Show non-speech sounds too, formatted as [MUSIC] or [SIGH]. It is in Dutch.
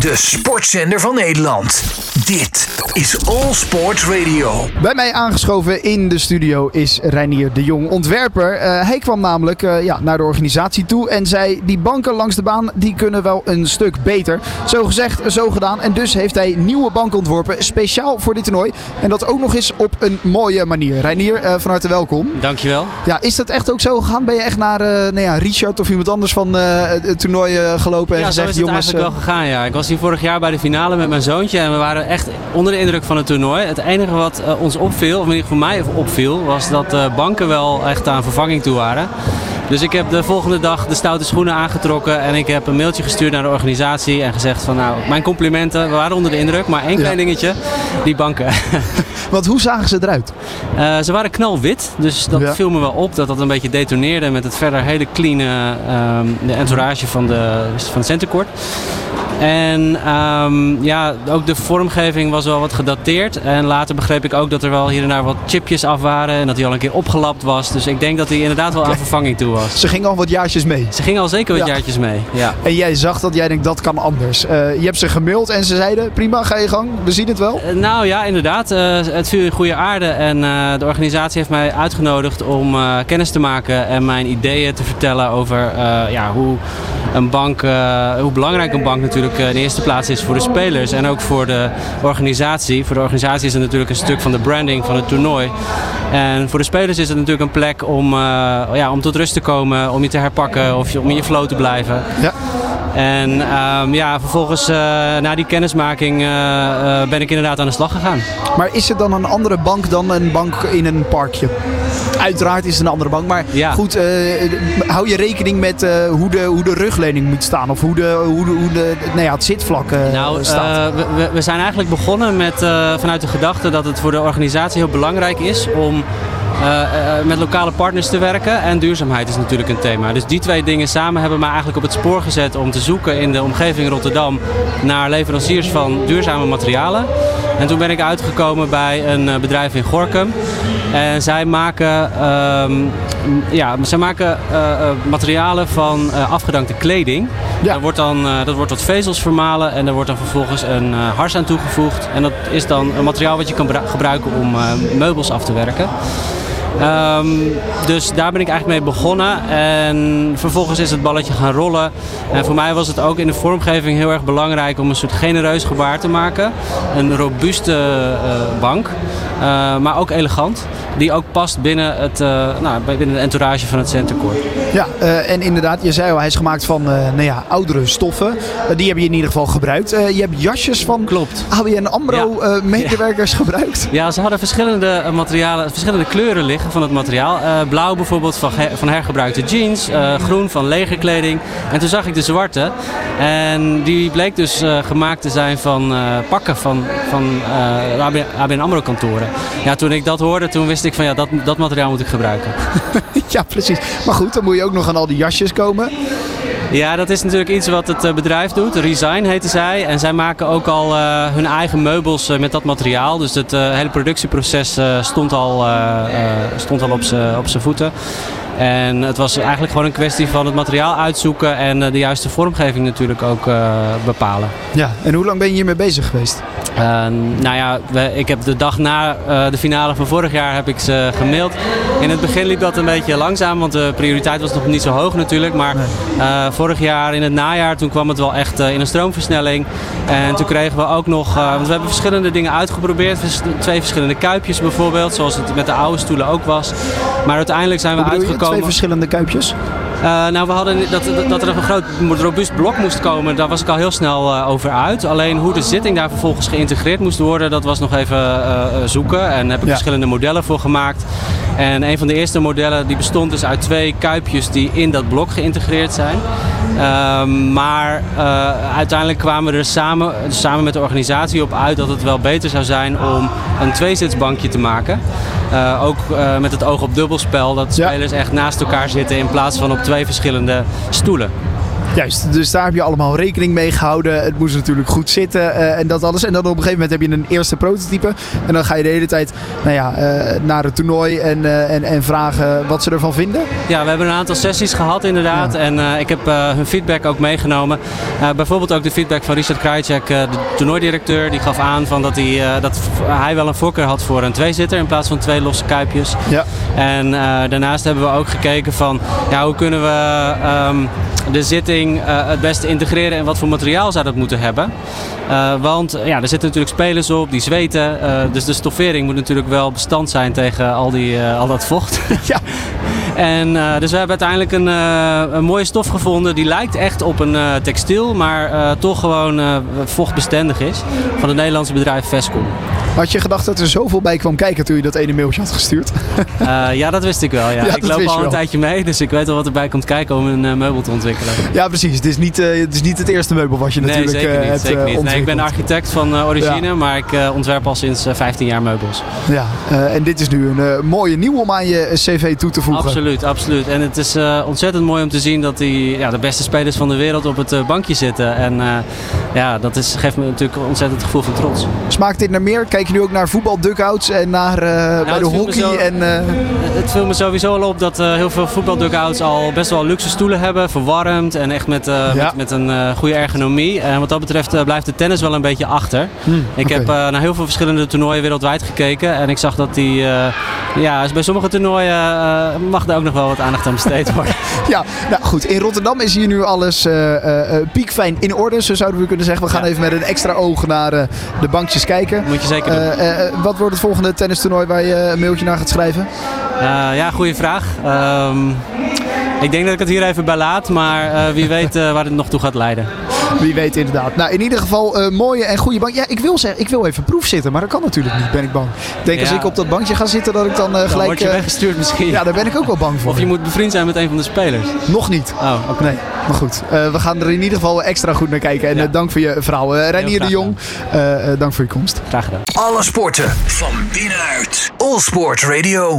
De sportzender van Nederland. Dit is All Sports Radio. Bij mij aangeschoven in de studio is Reinier de Jong, ontwerper. Eh, hij kwam namelijk eh, ja, naar de organisatie toe en zei... die banken langs de baan die kunnen wel een stuk beter. Zo gezegd, zo gedaan. En dus heeft hij nieuwe banken ontworpen, speciaal voor dit toernooi. En dat ook nog eens op een mooie manier. Reinier, eh, van harte welkom. Dankjewel. Ja, is dat echt ook zo gegaan? Ben je echt naar nou ja, Richard of iemand anders van het toernooi gelopen en ja, gezegd... zo is het jongens, eigenlijk wel gegaan, ja. Ik was hier vorig jaar bij de finale met mijn zoontje en we waren echt onder de indruk van het toernooi. Het enige wat uh, ons opviel, of in ieder geval mij opviel, was dat de banken wel echt aan vervanging toe waren. Dus ik heb de volgende dag de stoute schoenen aangetrokken en ik heb een mailtje gestuurd naar de organisatie en gezegd van nou, mijn complimenten, we waren onder de indruk, maar één klein dingetje, die banken. [LAUGHS] Want hoe zagen ze eruit? Uh, ze waren knalwit, dus dat ja. viel me wel op dat dat een beetje detoneerde met het verder hele clean uh, de entourage van, de, van het centercourt. En um, ja, ook de vormgeving was wel wat gedateerd. En later begreep ik ook dat er wel hier en daar wat chipjes af waren. En dat hij al een keer opgelapt was. Dus ik denk dat hij inderdaad wel aan vervanging toe was. Ze ging al wat jaartjes mee. Ze ging al zeker wat ja. jaartjes mee, ja. En jij zag dat jij denkt dat kan anders. Uh, je hebt ze gemaild en ze zeiden prima, ga je gang. We zien het wel. Uh, nou ja, inderdaad. Uh, het viel in goede aarde. En de organisatie heeft mij uitgenodigd om kennis te maken. En mijn ideeën te vertellen over ja, hoe een bank, hoe belangrijk een bank natuurlijk in de eerste plaats is voor de spelers en ook voor de organisatie. Voor de organisatie is het natuurlijk een stuk van de branding van het toernooi. En voor de spelers is het natuurlijk een plek om, uh, ja, om tot rust te komen, om je te herpakken of om in je flow te blijven. Ja. En um, ja, vervolgens uh, na die kennismaking uh, uh, ben ik inderdaad aan de slag gegaan. Maar is het dan een andere bank dan een bank in een parkje? Uiteraard is het een andere bank, maar ja. goed, hou je rekening met hoe, de, hoe de rugleuning moet staan of hoe, de, hoe, de, hoe de, nou ja, het zitvlak nou, staat? We, we, zijn eigenlijk begonnen met, vanuit de gedachte dat het voor de organisatie heel belangrijk is om met lokale partners te werken. En duurzaamheid is natuurlijk een thema. Dus die twee dingen samen hebben mij eigenlijk op het spoor gezet om te zoeken in de omgeving Rotterdam naar leveranciers van duurzame materialen. En toen ben ik uitgekomen bij een bedrijf in Gorkum. En zij maken, um, ja, zij maken uh, materialen van afgedankte kleding. Ja. Dat, wordt dan, dat wordt tot vezels vermalen en er wordt dan vervolgens een hars aan toegevoegd. En dat is dan een materiaal wat je kan gebruiken om meubels af te werken. Um, dus daar ben ik eigenlijk mee begonnen. En vervolgens is het balletje gaan rollen. En voor mij was het ook in de vormgeving heel erg belangrijk om een soort genereus gebaar te maken. Een robuuste uh, bank, uh, maar ook elegant. Die ook past binnen het, uh, nou, binnen de entourage van het centercourt. Ja, en inderdaad, je zei al, hij is gemaakt van nou ja, oudere stoffen. die heb je in ieder geval gebruikt. je hebt jasjes van Klopt. ABN AMRO Ja. medewerkers Ja. gebruikt. Ja, ze hadden verschillende materialen, verschillende kleuren liggen van het materiaal. Blauw bijvoorbeeld van, van hergebruikte jeans, groen van legerkleding. En toen zag ik de zwarte. En die bleek dus gemaakt te zijn van pakken van, van ABN AMRO kantoren. Ja, toen ik dat hoorde, toen wist ik van ja, dat, dat materiaal moet ik gebruiken. [LAUGHS] ja, precies. Maar goed, dan moet je ook nog aan al die jasjes komen. Ja, dat is natuurlijk iets wat het bedrijf doet. Resign heette zij. En zij maken ook al uh, hun eigen meubels uh, met dat materiaal. Dus het uh, hele productieproces stond al, stond al op zijn voeten. En het was eigenlijk gewoon een kwestie van het materiaal uitzoeken en de juiste vormgeving natuurlijk ook bepalen. Ja, en hoe lang ben je hiermee bezig geweest? Uh, nou ja, we, ik heb de dag na uh, de finale van vorig jaar heb ik ze gemaild. In het begin liep dat een beetje langzaam, want de prioriteit was nog niet zo hoog natuurlijk. Maar vorig jaar in het najaar, toen kwam het wel echt in een stroomversnelling. En toen kregen we ook nog, want we hebben verschillende dingen uitgeprobeerd. Twee verschillende kuipjes bijvoorbeeld, zoals het met de oude stoelen ook was. Maar uiteindelijk zijn we uitgekomen... Twee verschillende kuipjes? Uh, nou, we hadden dat, dat er een groot robuust blok moest komen, daar was ik al heel snel uh, over uit. Alleen hoe de zitting daar vervolgens geïntegreerd moest worden, dat was nog even uh, zoeken. En daar heb ik ja. verschillende modellen voor gemaakt. En een van de eerste modellen die bestond dus uit twee kuipjes die in dat blok geïntegreerd zijn. Um, maar uiteindelijk kwamen we er samen, samen met de organisatie op uit dat het wel beter zou zijn om een tweezitsbankje te maken. Uh, ook uh, met het oog op dubbelspel, dat spelers ja. echt naast elkaar zitten in plaats van op twee verschillende stoelen. Juist, dus daar heb je allemaal rekening mee gehouden. Het moest natuurlijk goed zitten uh, en dat alles. En dan op een gegeven moment heb je een eerste prototype. En dan ga je de hele tijd nou ja, uh, naar het toernooi en, uh, en, en vragen wat ze ervan vinden. Ja, we hebben een aantal sessies gehad inderdaad. Ja. En ik heb hun feedback ook meegenomen. bijvoorbeeld ook de feedback van Richard Krajcek, de toernooidirecteur. Die gaf aan van dat, hij, dat hij wel een voorkeur had voor een tweezitter in plaats van twee losse kuipjes. Ja. En daarnaast hebben we ook gekeken van ja, hoe kunnen we um, de zitting uh, het beste integreren en wat voor materiaal zou dat moeten hebben. Uh, want ja, er zitten natuurlijk spelers op, die zweten. Uh, dus de stoffering moet natuurlijk wel bestand zijn tegen al, die, al dat vocht. [LAUGHS] ja. En dus we hebben uiteindelijk een, een, mooie stof gevonden. Die lijkt echt op een textiel, maar toch gewoon vochtbestendig is. Van het Nederlandse bedrijf Vescom. Had je gedacht dat er zoveel bij kwam kijken toen je dat ene mailtje had gestuurd? Uh, ja, dat wist ik wel. Ja. [LAUGHS] ja ik loop al een tijdje mee, dus ik weet wel wat erbij komt kijken om een uh, meubel te ontwikkelen. Ja, precies. Het is niet, het, is niet het eerste meubel wat je nee, natuurlijk zeker niet, hebt zeker niet. Nee, ik ben architect van origine, ja. maar ik ontwerp al sinds 15 jaar meubels. Ja, en dit is nu een mooie nieuw om aan je cv toe te voegen. Absoluut, absoluut. En het is ontzettend mooi om te zien dat die, ja, de beste spelers van de wereld op het bankje zitten. En ja, dat is, geeft me natuurlijk ontzettend het gevoel van trots. Smaakt dit naar meer? Kijk je nu ook naar voetbal? dugouts en naar uh, nou, bij de hockey. Zo, en, uh... Het viel me sowieso al op dat uh, heel veel voetbaldugouts al best wel luxe stoelen hebben, verwarmd en echt met, ja. met, met, een goede ergonomie. En wat dat betreft blijft de tennis wel een beetje achter. Hmm, ik okay. heb naar heel veel verschillende toernooien wereldwijd gekeken en ik zag dat die, ja, bij sommige toernooien mag er ook nog wel wat aandacht aan besteed worden. [LAUGHS] [LAUGHS] ja, nou goed. In Rotterdam is hier nu alles piekfijn in orde, zo zouden we kunnen zeggen. We gaan ja. even met een extra oog naar de bankjes kijken. Moet je zeker doen wat wordt het volgende tennistoernooi waar je een mailtje naar gaat schrijven? Ja, goede vraag. Um, ik denk dat ik het hier even bij laat, maar wie weet waar het nog toe gaat leiden. Wie weet inderdaad. Nou, in ieder geval uh, mooie en goede bank. Ja, ik wil zeggen, ik wil even proef zitten, maar dat kan natuurlijk niet, ben ik bang. Ik denk ja. als ik op dat bankje ga zitten, dat ik dan gelijk... Dan word je weggestuurd misschien. Ja, daar ben ik ook wel bang voor. Of je moet bevriend zijn met een van de spelers. Nog niet. Oh, oké. Okay. Nee, maar goed. we gaan er in ieder geval extra goed naar kijken. En ja. dank voor je verhaal. Reinier de Jong, dank voor je komst. Graag gedaan. Alle sporten van binnenuit. All Sport Radio.